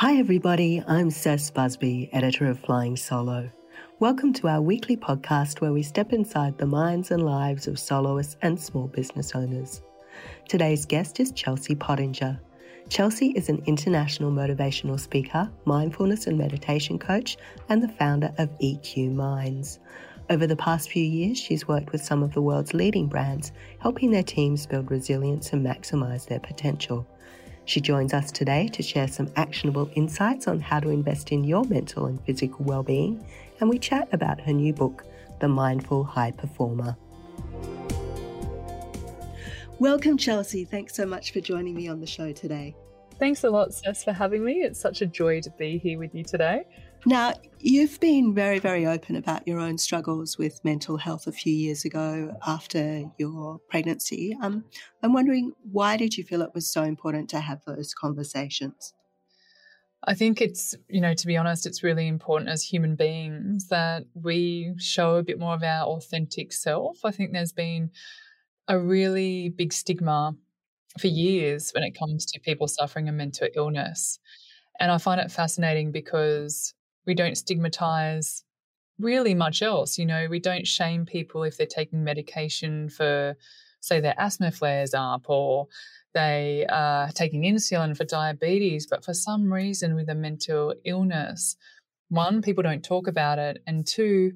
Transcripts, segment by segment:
Hi, everybody. I'm Cec Busby, editor of Flying Solo. Welcome to our weekly podcast where we step inside the minds and lives of soloists and small business owners. Today's guest is Chelsea Pottenger. Chelsea is an international motivational speaker, mindfulness and meditation coach, and the founder of EQ Minds. Over the past few years, she's worked with some of the world's leading brands, helping their teams build resilience and maximize their potential. She joins us today to share some actionable insights on how to invest in your mental and physical well-being, and we chat about her new book, The Mindful High Performer. Welcome, Chelsea. Thanks so much for joining me on the show today. Thanks a lot, Cec, for having me. It's such a joy to be here with you today. Now, you've been very, very open about your own struggles with mental health a few years ago after your pregnancy. Um, I'm wondering why did you feel it was so important to have those conversations? I think it's, you know, to be honest, it's really important as human beings that we show a bit more of our authentic self. I think there's been a really big stigma for years when it comes to people suffering a mental illness. And I find it fascinating because we don't stigmatize really much else. You know, we don't shame people if they're taking medication for, say, their asthma flares up or they are taking insulin for diabetes. But for some reason, with a mental illness, one, people don't talk about it. And two,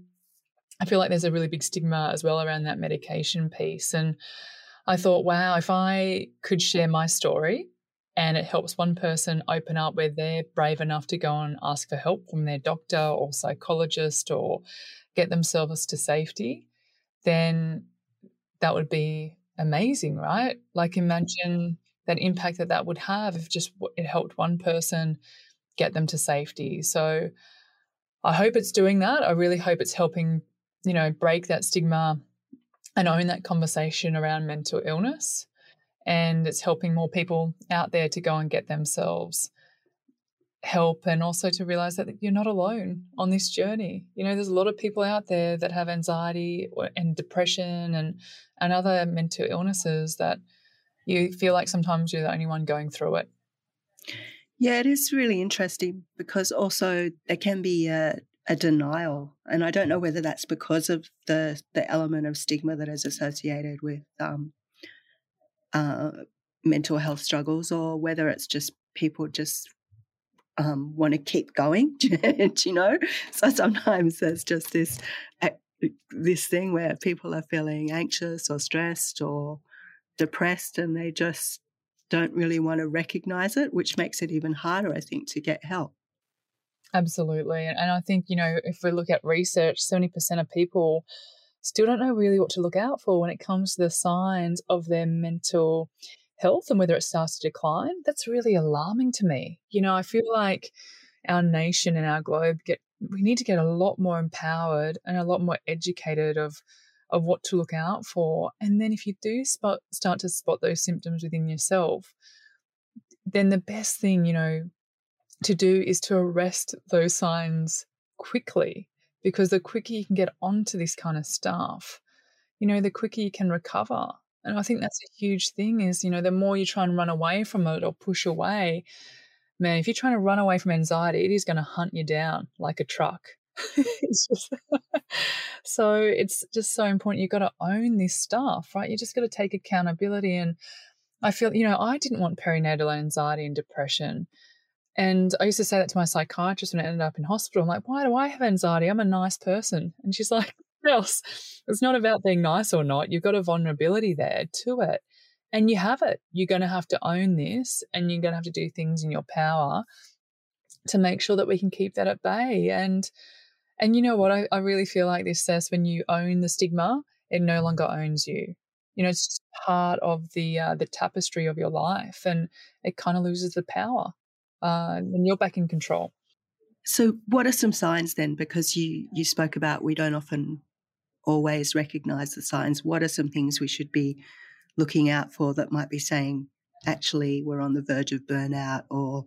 I feel like there's a really big stigma as well around that medication piece. And I thought, wow, if I could share my story and it helps one person open up where they're brave enough to go and ask for help from their doctor or psychologist or get themselves to safety, then that would be amazing, right? Like imagine that impact that that would have if just it helped one person get them to safety. So I hope it's doing that. I really hope it's helping, you know, break that stigma and own that conversation around mental illness and it's helping more people out there to go and get themselves help and also to realize that you're not alone on this journey. You know, there's a lot of people out there that have anxiety and depression and and other mental illnesses that you feel like sometimes you're the only one going through it. Yeah, it is really interesting because also there can be a, a denial, and I don't know whether that's because of the the element of stigma that is associated with um, uh, mental health struggles or whether it's just people just um, want to keep going, you know. So sometimes there's just this this thing where people are feeling anxious or stressed or depressed, and they just don't really want to recognize it, which makes it even harder, I think, to get help. Absolutely, and I think you know if we look at research, seventy percent of people still don't know really what to look out for when it comes to the signs of their mental health and whether it starts to decline. That's really alarming to me. You know, I feel like our nation and our globe get we need to get a lot more empowered and a lot more educated of of what to look out for. And then if you do spot, start to spot those symptoms within yourself, then the best thing, you know, to do is to arrest those signs quickly because the quicker you can get onto this kind of stuff, you know, the quicker you can recover. And I think that's a huge thing is, you know, the more you try and run away from it or push away, man, if you're trying to run away from anxiety, it is going to hunt you down like a truck. it's just, so it's just so important. You've got to own this stuff, right? You just got to take accountability. And I feel, you know, I didn't want perinatal anxiety and depression. And I used to say that to my psychiatrist when I ended up in hospital. I'm like, why do I have anxiety? I'm a nice person. And she's like, else? It's not about being nice or not. You've got a vulnerability there to it. And you have it. You're going to have to own this and you're going to have to do things in your power to make sure that we can keep that at bay. And and you know what? I, I really feel like this says when you own the stigma, it no longer owns you. You know, it's just part of the uh, the tapestry of your life, and it kind of loses the power uh, and you're back in control. So, what are some signs then? Because you you spoke about we don't often always recognize the signs. What are some things we should be looking out for that might be saying, actually, we're on the verge of burnout, or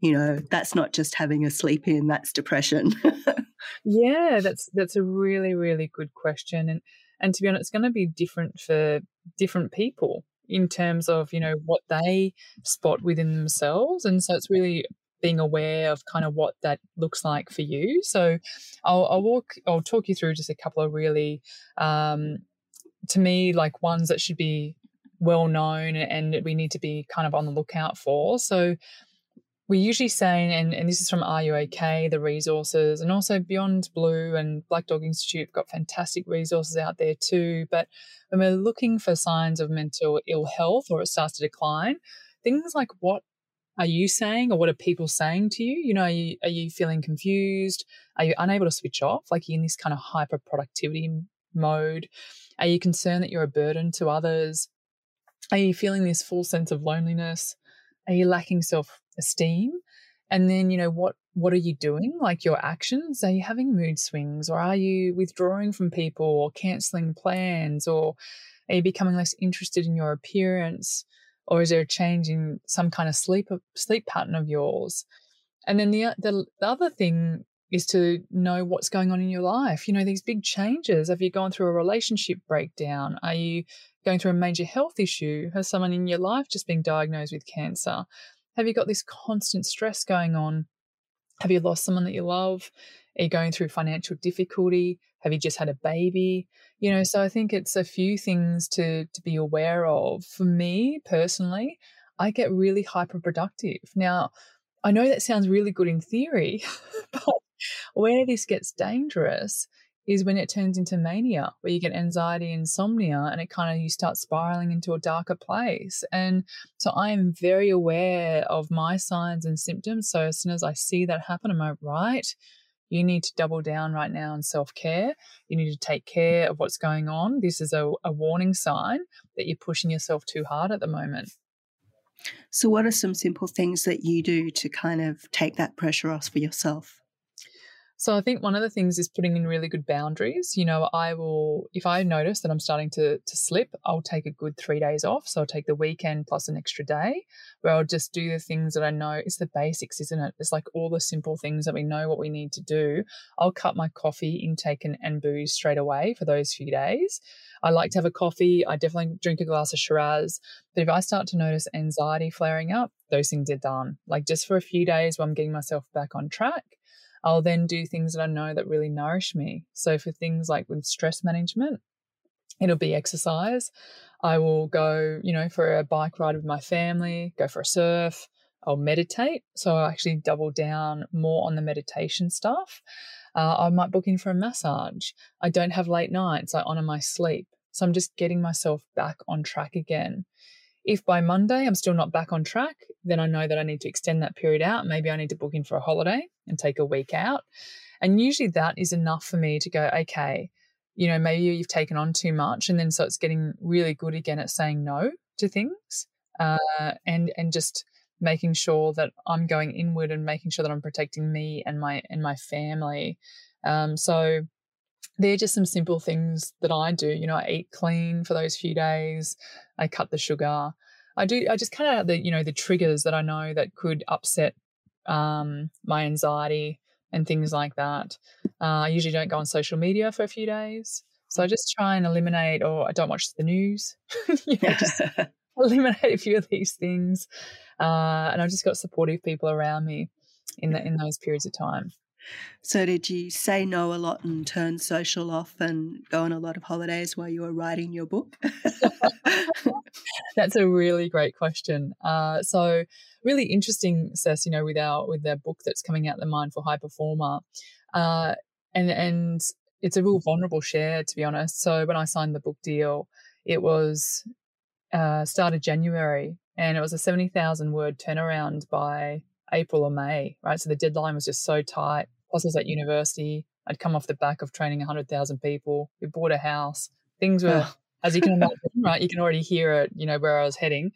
you know, that's not just having a sleep in, that's depression. yeah, that's that's a really really good question, and and to be honest, it's going to be different for different people in terms of you know what they spot within themselves and so it's really being aware of kind of what that looks like for you. So I'll, I'll walk, I'll talk you through just a couple of really, um, to me, like ones that should be well known and we need to be kind of on the lookout for. So we usually say, and, and this is from OK, the resources, and also Beyond Blue and Black Dog Institute have got fantastic resources out there too. But when we're looking for signs of mental ill health or it starts to decline, things like what are you saying or what are people saying to you? You know, are you, are you feeling confused? Are you unable to switch off? Like in this kind of hyper productivity mode? Are you concerned that you're a burden to others? Are you feeling this full sense of loneliness? Are you lacking self esteem? And then you know what what are you doing? Like your actions? Are you having mood swings? Or are you withdrawing from people or canceling plans? Or are you becoming less interested in your appearance? Or is there a change in some kind of sleep sleep pattern of yours? And then the, the the other thing is to know what's going on in your life. You know these big changes. Have you gone through a relationship breakdown? Are you going through a major health issue? Has someone in your life just been diagnosed with cancer have you got this constant stress going on? Have you lost someone that you love? Are you going through financial difficulty? Have you just had a baby? You know, so I think it's a few things to to be aware of. For me personally, I get really hyper productive. Now, I know that sounds really good in theory, but where this gets dangerous is when it turns into mania, where you get anxiety, insomnia, and it kind of you start spiraling into a darker place. And so I am very aware of my signs and symptoms. So as soon as I see that happen, I'm like, right, you need to double down right now on self care. You need to take care of what's going on. This is a, a warning sign that you're pushing yourself too hard at the moment. So, what are some simple things that you do to kind of take that pressure off for yourself? So I think one of the things is putting in really good boundaries. You know, I will if I notice that I'm starting to to slip, I'll take a good three days off. So I'll take the weekend plus an extra day where I'll just do the things that I know it's the basics, isn't it? It's like all the simple things that we know what we need to do. I'll cut my coffee intake and, and booze straight away for those few days. I like to have a coffee. I definitely drink a glass of Shiraz. But if I start to notice anxiety flaring up, those things are done. Like just for a few days while I'm getting myself back on track I'll then do things that I know that really nourish me. So for things like with stress management, it'll be exercise. I will go, you know, for a bike ride with my family, go for a surf. I'll meditate. So I actually double down more on the meditation stuff. Uh, I might book in for a massage. I don't have late nights. I honor my sleep. So I'm just getting myself back on track again. If by Monday I'm still not back on track, then I know that I need to extend that period out. Maybe I need to book in for a holiday and take a week out. And usually that is enough for me to go, okay, you know, maybe you've taken on too much. And then so it's getting really good again at saying no to things uh, and, and just making sure that I'm going inward and making sure that I'm protecting me and my, and my family. Um, so they're just some simple things that I do. You know, I eat clean for those few days. I cut the sugar. I do. I just cut out the you know the triggers that I know that could upset um, my anxiety and things like that. Uh, I usually don't go on social media for a few days, so I just try and eliminate, or I don't watch the news. you know, just eliminate a few of these things, uh, and I've just got supportive people around me in the, in those periods of time. So, did you say no a lot and turn social off and go on a lot of holidays while you were writing your book? That's a really great question. Uh, so, really interesting, Cec. You know, with our with our book that's coming out, the Mindful High Performer, uh, and and it's a real vulnerable share, to be honest. So, when I signed the book deal, it was uh, started January, and it was a seventy thousand word turnaround by April or May, right? So the deadline was just so tight. Plus, I was at university. I'd come off the back of training 100,000 people. We bought a house. Things were, as you can imagine, right? You can already hear it, you know, where I was heading.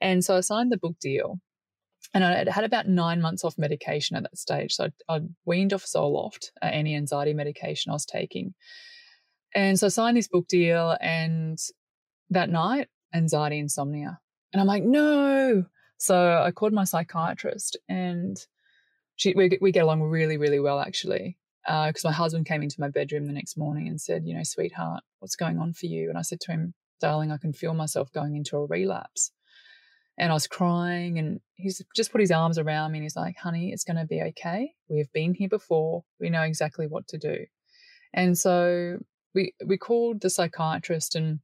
And so I signed the book deal. And I had about nine months off medication at that stage. So I, weaned off Zoloft, uh, any anxiety medication I was taking. And so I signed this book deal. And that night, anxiety, insomnia. And I'm like, no, so I called my psychiatrist and she, we, we get along really, really well actually. Because uh, my husband came into my bedroom the next morning and said, You know, sweetheart, what's going on for you? And I said to him, Darling, I can feel myself going into a relapse. And I was crying, and he's just put his arms around me and he's like, honey, it's going to be okay. We've been here before. We know exactly what to do. And so we, we called the psychiatrist and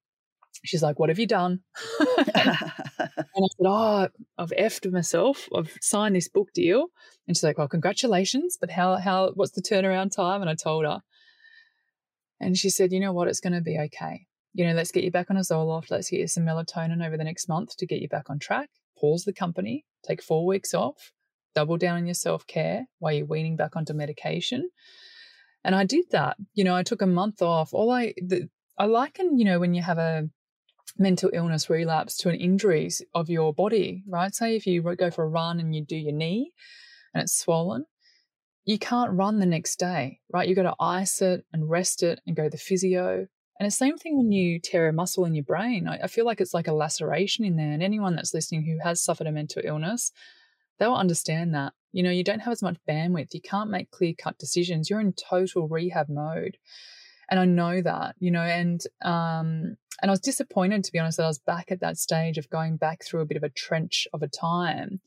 she's like, What have you done? and I said, Oh, I've effed myself. I've signed this book deal. And she's like, Well, congratulations. But how, how, what's the turnaround time? And I told her. And she said, You know what? It's going to be okay. You know, let's get you back on a Zoloft. Let's get you some melatonin over the next month to get you back on track. Pause the company, take four weeks off, double down on your self care while you're weaning back onto medication. And I did that. You know, I took a month off. All I, the, I liken, you know, when you have a mental illness relapse to an injuries of your body, right? Say if you go for a run and you do your knee and it's swollen, you can't run the next day, right? You've got to ice it and rest it and go the physio. And the same thing when you tear a muscle in your brain. I, I feel like it's like a laceration in there. And anyone that's listening who has suffered a mental illness, they'll understand that. You know, you don't have as much bandwidth. You can't make clear cut decisions. You're in total rehab mode. And I know that, you know, and um, and I was disappointed to be honest that I was back at that stage of going back through a bit of a trench of a time.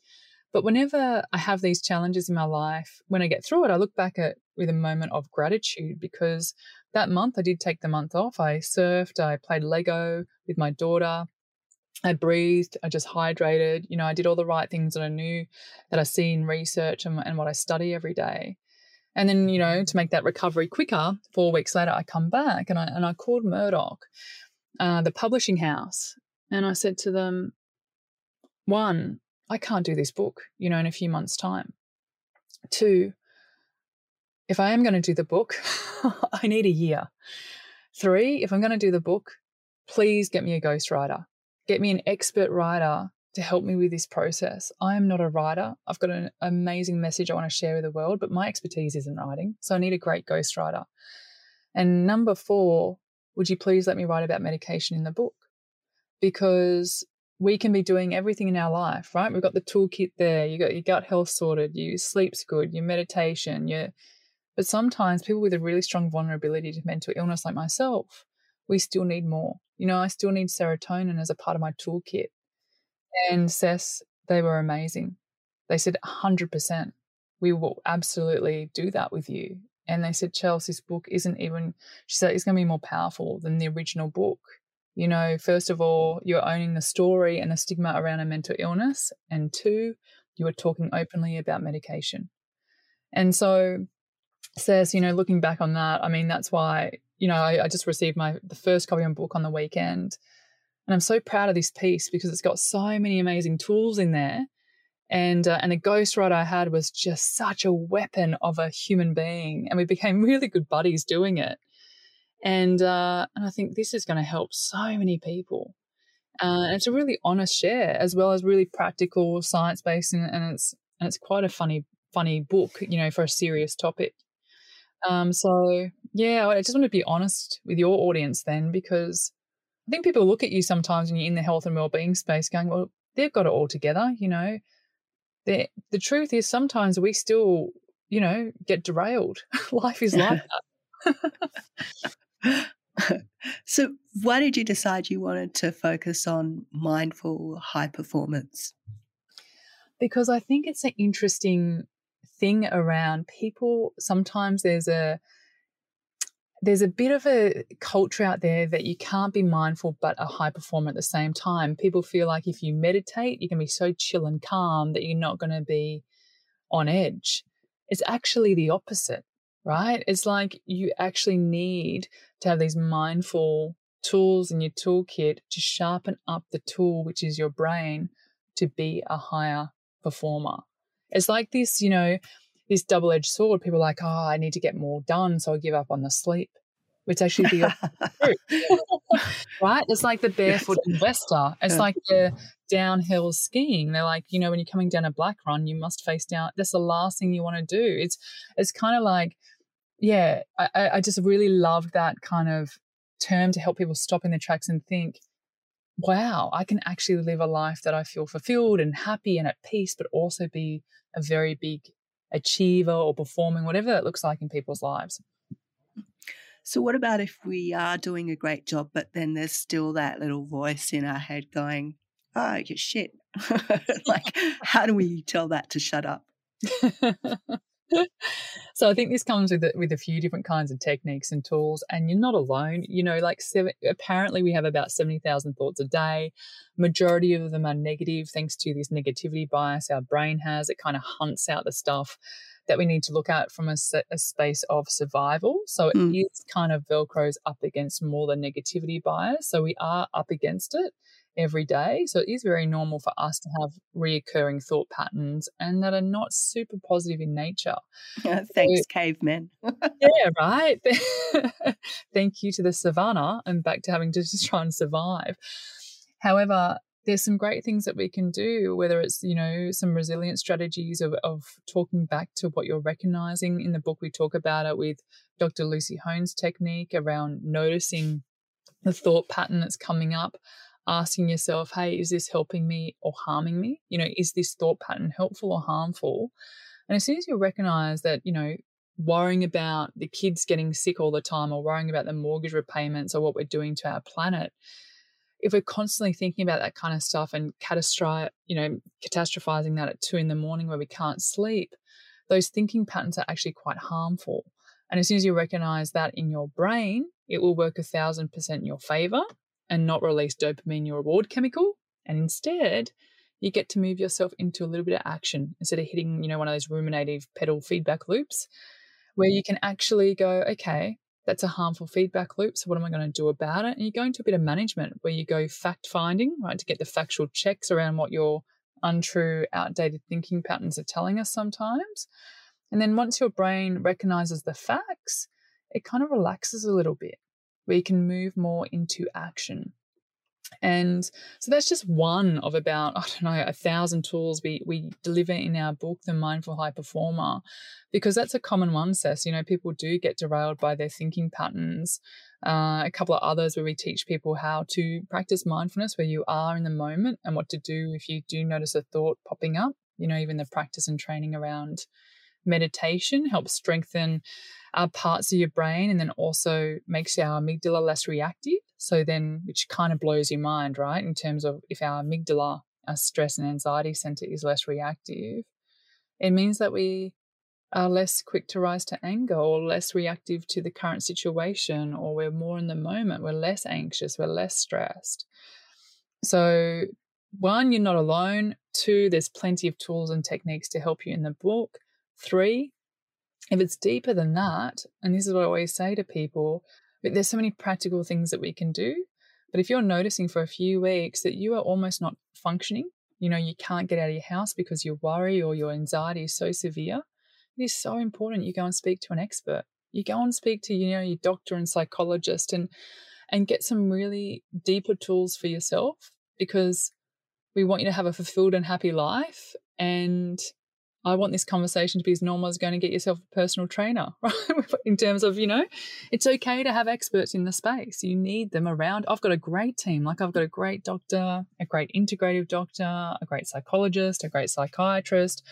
But whenever I have these challenges in my life, when I get through it, I look back at with a moment of gratitude because that month I did take the month off. I surfed, I played Lego with my daughter. I breathed, I just hydrated, you know, I did all the right things that I knew that I see in research and, and what I study every day. And then, you know, to make that recovery quicker, four weeks later, I come back and I, and I called Murdoch, uh, the publishing house, and I said to them, one, I can't do this book, you know, in a few months' time. Two, if I am going to do the book, I need a year. Three, if I'm going to do the book, please get me a ghostwriter. Get me an expert writer to help me with this process. I am not a writer. I've got an amazing message I want to share with the world, but my expertise isn't writing. So I need a great ghostwriter. And number four, would you please let me write about medication in the book? Because we can be doing everything in our life, right? We've got the toolkit there. You got your gut health sorted. You sleep's good. Your meditation. Your, but sometimes people with a really strong vulnerability to mental illness, like myself, we still need more. You know, I still need serotonin as a part of my toolkit. And Cec, they were amazing. They said 100%. We will absolutely do that with you. And they said, Chelsea, this book isn't even, she said, it's going to be more powerful than the original book. You know, first of all, you're owning the story and the stigma around a mental illness. And two, you are talking openly about medication. And so, says, you know, looking back on that, I mean, that's why, you know, I, I just received my the first copy of my book on the weekend. And I'm so proud of this piece because it's got so many amazing tools in there. And uh, and the ghostwriter I had was just such a weapon of a human being, and we became really good buddies doing it. And uh, and I think this is going to help so many people. Uh, and it's a really honest share, as well as really practical, science based, and, and it's and it's quite a funny funny book, you know, for a serious topic. Um, so yeah, I just want to be honest with your audience then, because I think people look at you sometimes when you're in the health and well-being space, going, "Well, they've got it all together," you know. The the truth is, sometimes we still, you know, get derailed. Life is like that. so, why did you decide you wanted to focus on mindful high performance? Because I think it's an interesting thing around people. Sometimes there's a there's a bit of a culture out there that you can't be mindful but a high performer at the same time. People feel like if you meditate, you can be so chill and calm that you're not going to be on edge. It's actually the opposite, right? It's like you actually need to have these mindful tools in your toolkit to sharpen up the tool, which is your brain, to be a higher performer. It's like this, you know, this double edged sword. People are like, oh, I need to get more done, so I give up on the sleep. Which actually the right? It's like the barefoot investor. It's like the downhill skiing. They're like, you know, when you're coming down a black run, you must face down. That's the last thing you want to do. It's it's kind of like, yeah, I, I just really loved that kind of term to help people stop in their tracks and think, wow, I can actually live a life that I feel fulfilled and happy and at peace, but also be a very big achiever or performing, whatever that looks like in people's lives. So, what about if we are doing a great job, but then there's still that little voice in our head going, oh, you're shit, like, how do we tell that to shut up? so I think this comes with a, with a few different kinds of techniques and tools, and you're not alone. You know, like seven, apparently we have about seventy thousand thoughts a day. Majority of them are negative, thanks to this negativity bias our brain has. It kind of hunts out the stuff that we need to look at from a, a space of survival. So it mm. is kind of velcros up against more the negativity bias. So we are up against it every day. So it is very normal for us to have reoccurring thought patterns and that are not super positive in nature. Yeah, thanks, so, cavemen. yeah, right. Thank you to the savannah and back to having to just try and survive. However, there's some great things that we can do, whether it's, you know, some resilient strategies of, of talking back to what you're recognizing. In the book, we talk about it with Dr. Lucy Hone's technique around noticing the thought pattern that's coming up, asking yourself, hey, is this helping me or harming me? You know, is this thought pattern helpful or harmful? And as soon as you recognize that, you know, worrying about the kids getting sick all the time or worrying about the mortgage repayments or what we're doing to our planet, if we're constantly thinking about that kind of stuff and catastrophize, you know, catastrophizing that at two in the morning where we can't sleep, those thinking patterns are actually quite harmful. And as soon as you recognize that in your brain, it will work a thousand percent in your favor and not release dopamine, your reward chemical. And instead, you get to move yourself into a little bit of action instead of hitting, you know, one of those ruminative pedal feedback loops where you can actually go, okay, that's a harmful feedback loop. So what am I going to do about it? And you go into a bit of management where you go fact finding, right, to get the factual checks around what your untrue, outdated thinking patterns are telling us sometimes. And then once your brain recognizes the facts, it kind of relaxes a little bit where you can move more into action. And so that's just one of about, I don't know, a thousand tools we, we deliver in our book, The Mindful High Performer, because that's a common one, Cec. You know, people do get derailed by their thinking patterns. Uh, a couple of others where we teach people how to practice mindfulness where you are in the moment and what to do if you do notice a thought popping up. You know, even the practice and training around meditation helps strengthen uh, parts of your brain and then also makes our amygdala less reactive. So then, which kind of blows your mind, right? In terms of if our amygdala, our stress and anxiety center is less reactive, it means that we are less quick to rise to anger or less reactive to the current situation, or we're more in the moment, we're less anxious, we're less stressed. So, one, you're not alone. Two, there's plenty of tools and techniques to help you in the book. Three, if it's deeper than that, and this is what I always say to people, there's so many practical things that we can do. But if you're noticing for a few weeks that you are almost not functioning, you know, you can't get out of your house because your worry or your anxiety is so severe, it is so important you go and speak to an expert. You go and speak to, you know, your doctor and psychologist and and get some really deeper tools for yourself because we want you to have a fulfilled and happy life. And I want this conversation to be as normal as going to get yourself a personal trainer, right? In terms of, you know, it's okay to have experts in the space. You need them around. I've got a great team. Like I've got a great doctor, a great integrative doctor, a great psychologist, a great psychiatrist.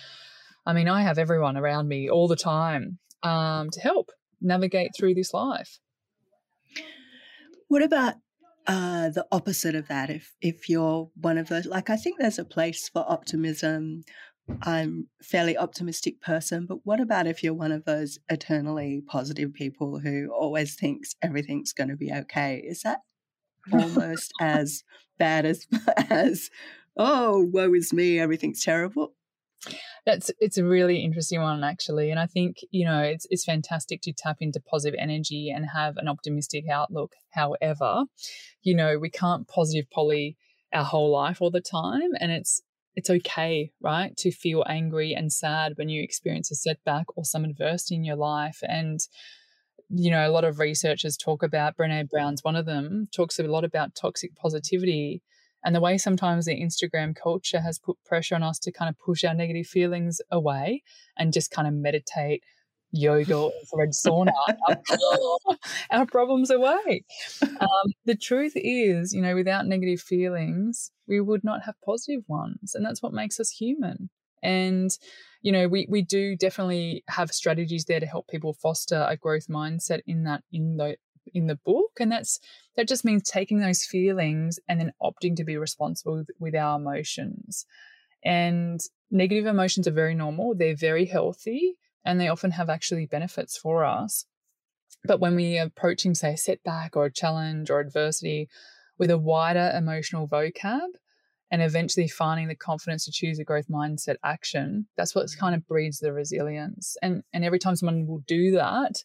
I mean, I have everyone around me all the time um, to help navigate through this life. What about uh, the opposite of that? If if you're one of those, like I think there's a place for optimism I'm a fairly optimistic person, but what about if you're one of those eternally positive people who always thinks everything's going to be okay? Is that almost as bad as as oh, woe is me, everything's terrible? That's it's a really interesting one actually, and I think you know it's it's fantastic to tap into positive energy and have an optimistic outlook. However, you know we can't positive poly our whole life all the time, and it's it's okay, right, to feel angry and sad when you experience a setback or some adversity in your life. And, you know, a lot of researchers talk about, Brene Brown's one of them, talks a lot about toxic positivity and the way sometimes the Instagram culture has put pressure on us to kind of push our negative feelings away and just kind of meditate, yoga or red sauna our, problems away. Um, the truth is, you know, without negative feelings, we would not have positive ones. And that's what makes us human. And, you know, we, we do definitely have strategies there to help people foster a growth mindset in that, in the, in the book. And that's that just means taking those feelings and then opting to be responsible with, with our emotions. And negative emotions are very normal. They're very healthy and they often have actually benefits for us. But when we are approaching, say, a setback or a challenge or adversity with a wider emotional vocab, and eventually finding the confidence to choose a growth mindset action, that's what kind of breeds the resilience. And and every time someone will do that,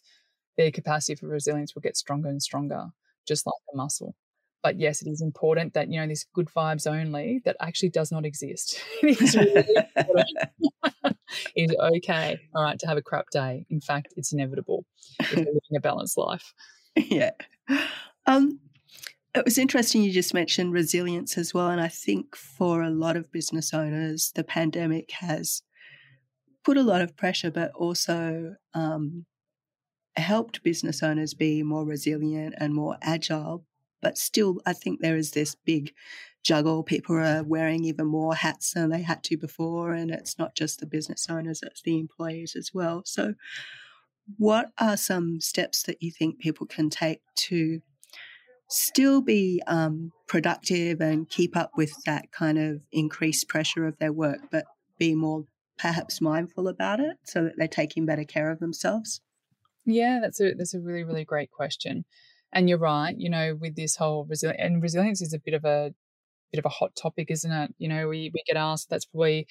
their capacity for resilience will get stronger and stronger, just like a muscle. But yes, it is important that you know this good vibes only that actually does not exist. it is really it's okay, all right, to have a crap day. In fact, it's inevitable if you're living a balanced life. Yeah. Um, it was interesting you just mentioned resilience as well. And I think for a lot of business owners, the pandemic has put a lot of pressure, but also um, helped business owners be more resilient and more agile. But still, I think there is this big juggle. People are wearing even more hats than they had to before. And it's not just the business owners, it's the employees as well. So, what are some steps that you think people can take to still be um, productive and keep up with that kind of increased pressure of their work, but be more perhaps mindful about it so that they're taking better care of themselves? Yeah, that's a that's a really really great question, and you're right. You know, with this whole resilience and resilience is a bit of a bit of a hot topic, isn't it? You know, we we get asked. That's probably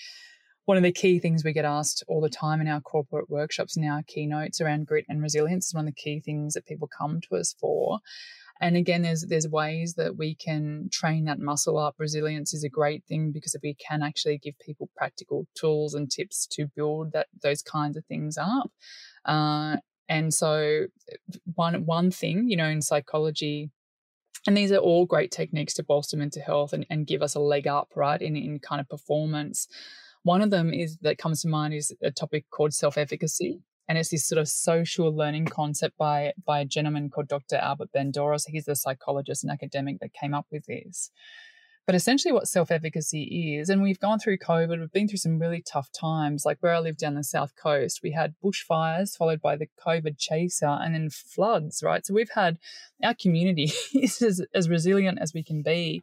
one of the key things we get asked all the time in our corporate workshops and our keynotes around grit and resilience is one of the key things that people come to us for. And again, there's there's ways that we can train that muscle up. Resilience is a great thing because we can actually give people practical tools and tips to build that those kinds of things up. Uh, and so, one one thing, you know, in psychology, and these are all great techniques to bolster mental health and, and give us a leg up, right, in, in kind of performance. One of them is that comes to mind is a topic called self efficacy and it's this sort of social learning concept by by a gentleman called Dr. Albert Bandura. So he's the psychologist and academic that came up with this. But essentially, what self efficacy is, and we've gone through COVID, we've been through some really tough times. Like where I live down the south coast, we had bushfires followed by the COVID chaser and then floods, right? So we've had our community is as, as resilient as we can be.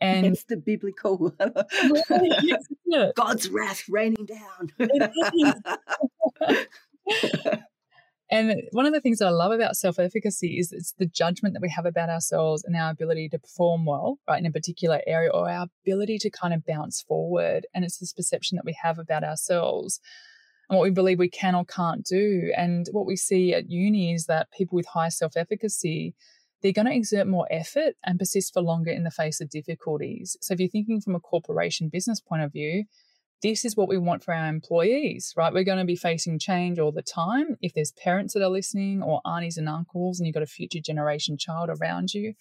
And it's the biblical God's wrath raining down. and one of the things that I love about self efficacy is it's the judgment that we have about ourselves and our ability to perform well, right, in a particular area, or our ability to kind of bounce forward. And it's this perception that we have about ourselves and what we believe we can or can't do. And what we see at uni is that people with high self efficacy, they're going to exert more effort and persist for longer in the face of difficulties. So if you're thinking from a corporation business point of view, this is what we want for our employees, right? We're going to be facing change all the time. If there's parents that are listening or aunties and uncles and you've got a future generation child around you,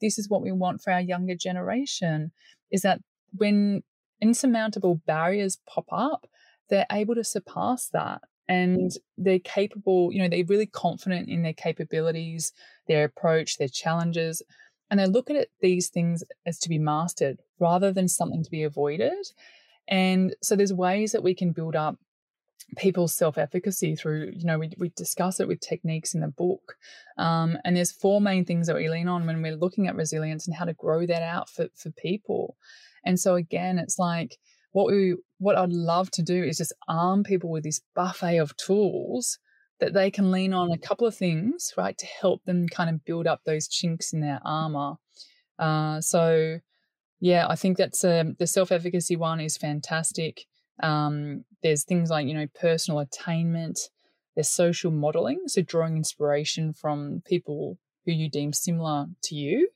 this is what we want for our younger generation is that when insurmountable barriers pop up, they're able to surpass that and they're capable, you know, they're really confident in their capabilities, their approach, their challenges, and they look at these things as to be mastered rather than something to be avoided. And so there's ways that we can build up people's self-efficacy through you know we, we discuss it with techniques in the book. Um, and there's four main things that we lean on when we're looking at resilience and how to grow that out for, for people. And so again it's like what we what i'd love to do is just arm people with this buffet of tools that they can lean on a couple of things right to help them kind of build up those chinks in their armor. Uh, so yeah, I think that's um, the self efficacy one is fantastic. Um, there's things like, you know, personal attainment, there's social modeling, so drawing inspiration from people who you deem similar to you.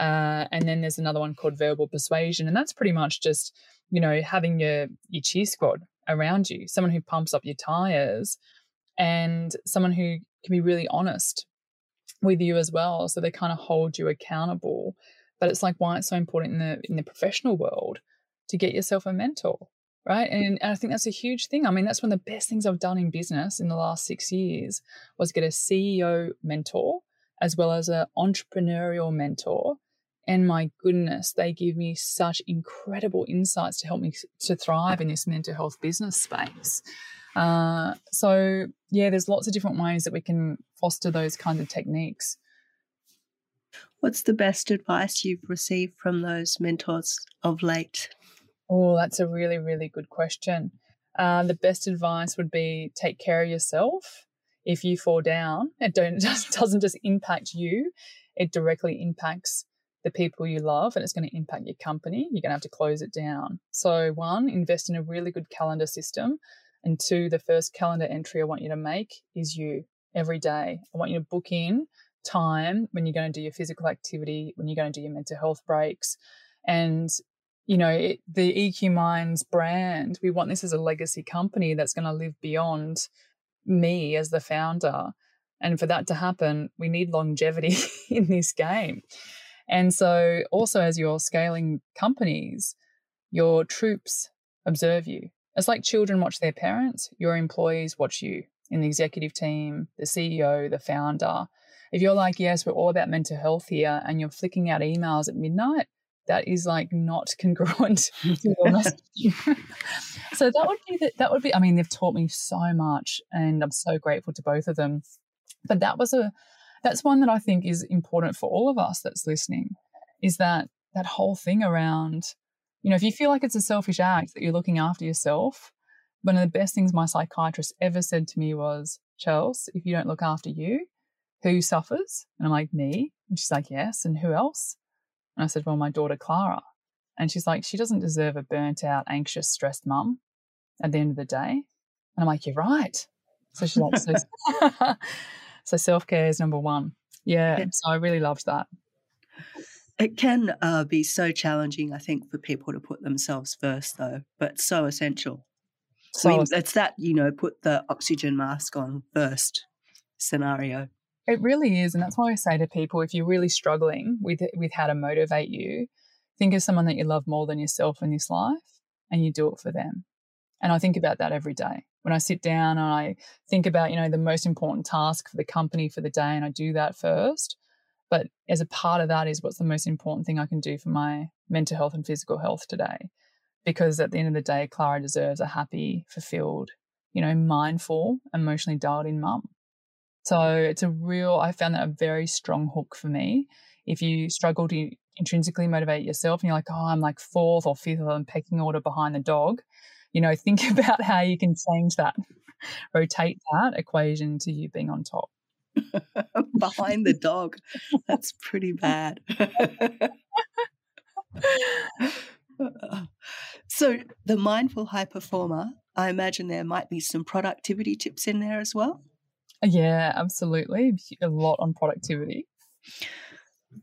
Uh, and then there's another one called verbal persuasion, and that's pretty much just, you know, having your, your cheer squad around you, someone who pumps up your tires and someone who can be really honest with you as well. So they kind of hold you accountable but it's like why it's so important in the in the professional world to get yourself a mentor right? And, and i think that's a huge thing. I mean that's one of the best things i've done in business in the last six years was get a ceo mentor as well as an entrepreneurial mentor. And my goodness they give me such incredible insights to help me to thrive in this mental health business space. Uh, so yeah there's lots of different ways that we can foster those kinds of techniques What's the best advice you've received from those mentors of late? Oh, that's a really, really good question. Uh, the best advice would be take care of yourself. If you fall down, it don't just doesn't just impact you; it directly impacts the people you love, and it's going to impact your company. You're going to have to close it down. So, one, invest in a really good calendar system, and two, the first calendar entry I want you to make is you every day. I want you to book in time when you're going to do your physical activity, when you're going to do your mental health breaks. And, you know, it, the EQ Minds brand, we want this as a legacy company that's going to live beyond me as the founder. And for that to happen, we need longevity in this game. And so, also, as you're scaling companies, your troops observe you. It's like children watch their parents, your employees watch you in the executive team, the CEO, the founder. If you're like, yes, we're all about mental health here, and you're flicking out emails at midnight, that is like not congruent to your messaging. so that would be the, that would be. I mean, they've taught me so much, and I'm so grateful to both of them. But that was a that's one that I think is important for all of us that's listening. Is that that whole thing around, you know, if you feel like it's a selfish act that you're looking after yourself, one of the best things my psychiatrist ever said to me was, Chels, if you don't look after you, who suffers? And I'm like, me. And she's like, yes. And who else? And I said, well, my daughter Clara. And she's like, she doesn't deserve a burnt out, anxious, stressed mum at the end of the day. And I'm like, you're right. So she's like, so, so self care is number one. Yeah. So I really loved that. It can uh, be so challenging, I think, for people to put themselves first, though, but so essential. So I mean, it's that, you know, put the oxygen mask on first scenario. It really is. And that's why I say to people if you're really struggling with, with how to motivate you, think of someone that you love more than yourself in this life and you do it for them. And I think about that every day. When I sit down and I think about, you know, the most important task for the company for the day, and I do that first. But as a part of that is what's the most important thing I can do for my mental health and physical health today because at the end of the day, Clara deserves a happy, fulfilled, you know, mindful, emotionally dialed in mum. So it's a real, I found that a very strong hook for me. If you struggle to intrinsically motivate yourself and you're like, oh, I'm like fourth or fifth on pecking order behind the dog, you know, think about how you can change that, rotate that equation to you being on top. behind the dog. That's pretty bad. So, the mindful high performer, I imagine there might be some productivity tips in there as well. Yeah, absolutely. A lot on productivity.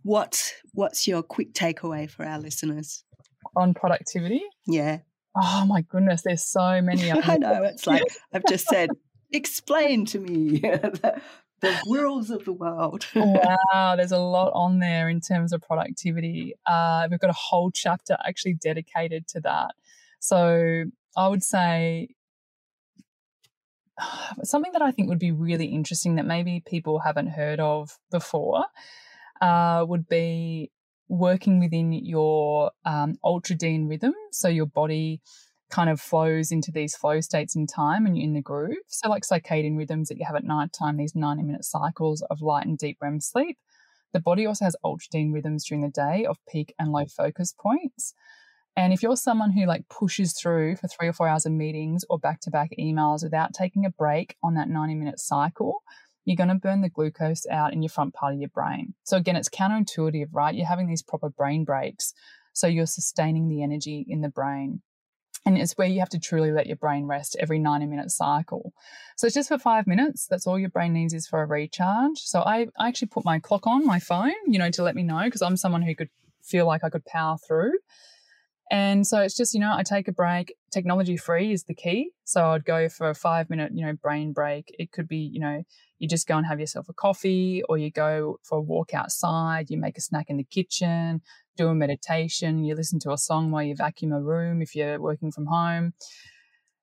What What's your quick takeaway for our listeners on productivity? Yeah. Oh my goodness, there's so many. I know. It's like I've just said. Explain to me the whirls of the world. wow, there's a lot on there in terms of productivity. Uh, we've got a whole chapter actually dedicated to that. So I would say something that I think would be really interesting that maybe people haven't heard of before uh, would be working within your um, ultradian rhythm. So your body kind of flows into these flow states in time and you're in the groove. So, like circadian rhythms that you have at night time, these 90 minute cycles of light and deep REM sleep. The body also has ultradian rhythms during the day of peak and low focus points. And if you're someone who like pushes through for three or four hours of meetings or back to back emails without taking a break on that 90 minute cycle, you're going to burn the glucose out in your front part of your brain. So, again, it's counterintuitive, right? You're having these proper brain breaks. So, you're sustaining the energy in the brain. And it's where you have to truly let your brain rest every 90 minute cycle. So it's just for five minutes. That's all your brain needs is for a recharge. So I, I actually put my clock on my phone, you know, to let me know because I'm someone who could feel like I could power through. And so it's just, you know, I take a break. Technology free is the key. So I'd go for a five minute, you know, brain break. It could be, you know, you just go and have yourself a coffee or you go for a walk outside, you make a snack in the kitchen, do a meditation, you listen to a song while you vacuum a room if you're working from home.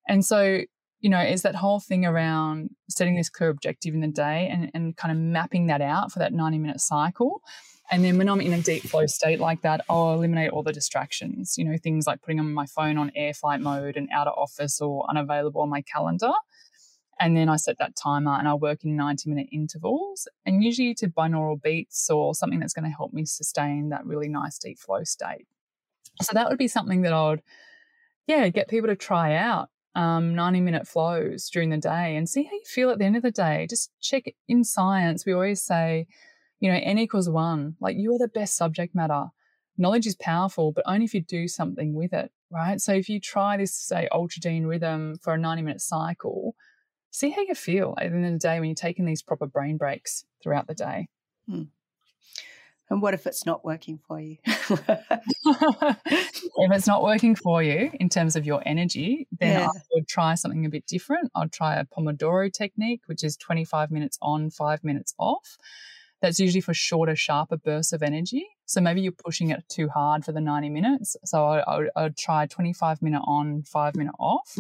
And so, you know, it's that whole thing around setting this clear objective in the day and, and kind of mapping that out for that 90 minute cycle. And then when I'm in a deep flow state like that, I'll eliminate all the distractions, you know, things like putting my phone on air flight mode and out of office or unavailable on my calendar. And then I set that timer and I work in 90 minute intervals and usually to binaural beats or something that's going to help me sustain that really nice deep flow state. So that would be something that I would, yeah, get people to try out um, 90 minute flows during the day and see how you feel at the end of the day. Just check in science. We always say, you know, n equals one. Like you are the best subject matter. Knowledge is powerful, but only if you do something with it, right? So if you try this, say, ultradian rhythm for a 90 minute cycle, see how you feel at the end of the day when you're taking these proper brain breaks throughout the day. Hmm. And what if it's not working for you? if it's not working for you in terms of your energy, then yeah. I would try something a bit different. I'd try a Pomodoro technique, which is 25 minutes on, five minutes off. That's usually for shorter, sharper bursts of energy. So maybe you're pushing it too hard for the 90 minutes. So I, I, would, I would try 25 minute on, five minute off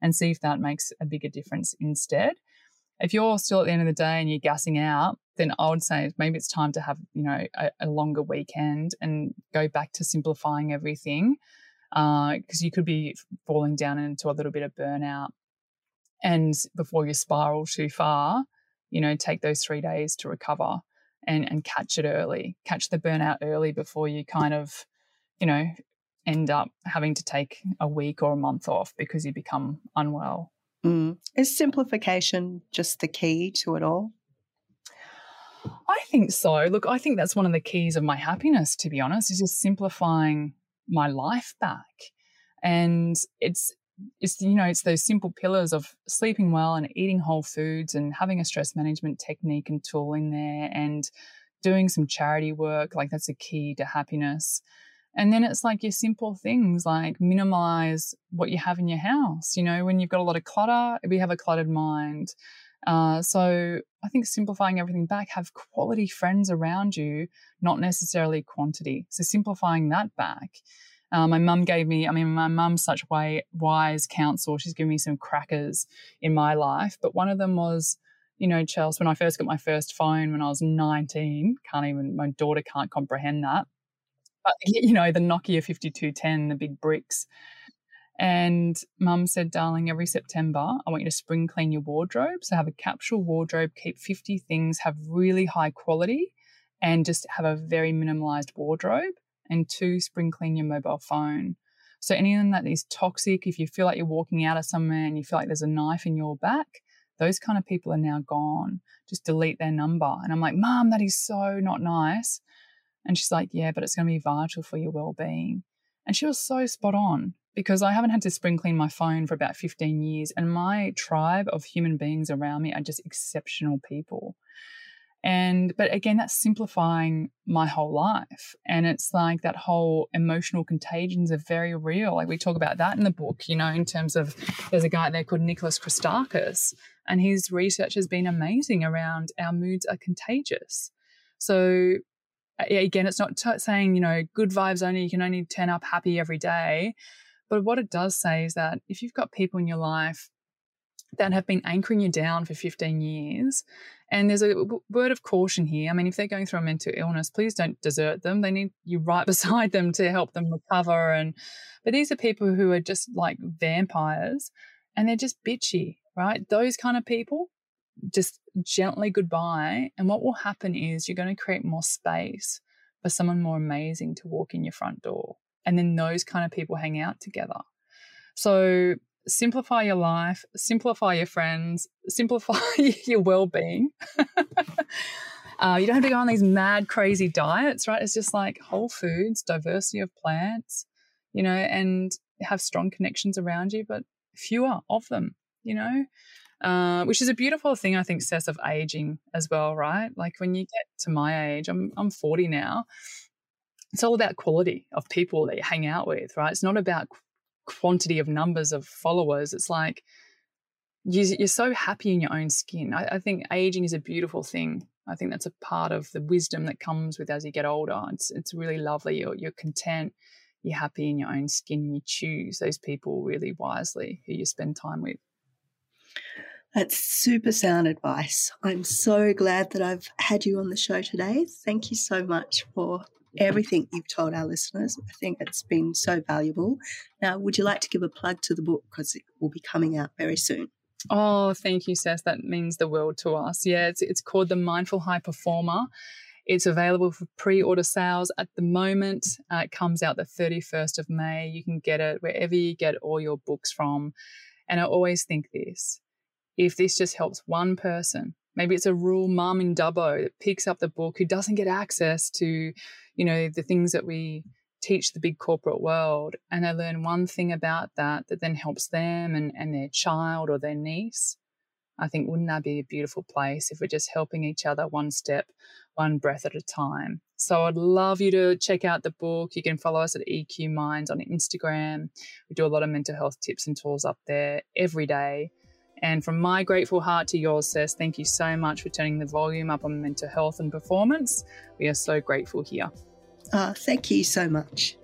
and see if that makes a bigger difference instead. If you're still at the end of the day and you're gassing out, then I would say maybe it's time to have, you know, a, a longer weekend and go back to simplifying everything because uh, you could be falling down into a little bit of burnout. And before you spiral too far, you know, take those three days to recover and, and catch it early, catch the burnout early before you kind of, you know, end up having to take a week or a month off because you become unwell. Mm. Is simplification just the key to it all? I think so. Look, I think that's one of the keys of my happiness, to be honest, is just simplifying my life back. And it's it's you know it's those simple pillars of sleeping well and eating whole foods and having a stress management technique and tool in there and doing some charity work like that's a key to happiness and then it's like your simple things like minimize what you have in your house. You know, when you've got a lot of clutter, we have a cluttered mind. Uh, so I think simplifying everything back, have quality friends around you, not necessarily quantity. So simplifying that back. Uh, my mum gave me, I mean, my mum's such way, wise counsel. She's given me some crackers in my life. But one of them was, you know, Chelsea, when I first got my first phone when I was 19, can't even, my daughter can't comprehend that but you know, the Nokia 5210, the big bricks. And mum said, darling, every September, I want you to spring clean your wardrobe. So have a capsule wardrobe, keep 50 things, have really high quality, and just have a very minimalized wardrobe. And two, spring clean your mobile phone. So anything that is toxic, if you feel like you're walking out of somewhere and you feel like there's a knife in your back, those kind of people are now gone. Just delete their number. And I'm like, Mom, that is so not nice. And she's like, Yeah, but it's going to be vital for your well being. And she was so spot on because I haven't had to spring clean my phone for about 15 years. And my tribe of human beings around me are just exceptional people. And, but again, that's simplifying my whole life. And it's like that whole emotional contagions are very real. Like we talk about that in the book, you know, in terms of there's a guy there called Nicholas Christakis, and his research has been amazing around our moods are contagious. So again, it's not t- saying, you know, good vibes only, you can only turn up happy every day. But what it does say is that if you've got people in your life that have been anchoring you down for 15 years, and there's a word of caution here. I mean, if they're going through a mental illness, please don't desert them. They need you right beside them to help them recover. And but these are people who are just like vampires, and they're just bitchy, right? Those kind of people, just gently goodbye. And what will happen is you're going to create more space for someone more amazing to walk in your front door. And then those kind of people hang out together. So simplify your life, simplify your friends, simplify your well being. uh, you don't have to go on these mad, crazy diets, right? It's just like whole foods, diversity of plants, you know, and have strong connections around you, but fewer of them, you know? Uh, which is a beautiful thing, I think, Cec, of aging as well, right? Like when you get to my age, I'm, I'm 40 now, it's all about quality of people that you hang out with, right? It's not about quantity of numbers of followers. It's like you, are so happy in your own skin. I, I think aging is a beautiful thing. I think that's a part of the wisdom that comes with as you get older. It's, it's really lovely. You're, you're content, you're happy in your own skin, you choose those people really wisely who you spend time with. That's super sound advice. I'm so glad that I've had you on the show today. Thank you so much for everything you've told our listeners. I think it's been so valuable. Now, would you like to give a plug to the book because it will be coming out very soon? Oh, thank you, Cec. That means the world to us. Yeah, it's, it's called the Mindful High Performer. It's available for pre order sales at the moment. Uh, it comes out the 31st of May. You can get it wherever you get all your books from. And I always think this if this just helps one person, maybe it's a rural mum in Dubbo that picks up the book who doesn't get access to, you know, the things that we teach the big corporate world and they learn one thing about that that then helps them and, and their child or their niece. I think wouldn't that be a beautiful place if we're just helping each other one step, one breath at a time. So I'd love you to check out the book. You can follow us at EQ Minds on Instagram. We do a lot of mental health tips and tools up there every day. And from my grateful heart to yours, sis, thank you so much for turning the volume up on mental health and performance. We are so grateful here. Uh, thank you so much.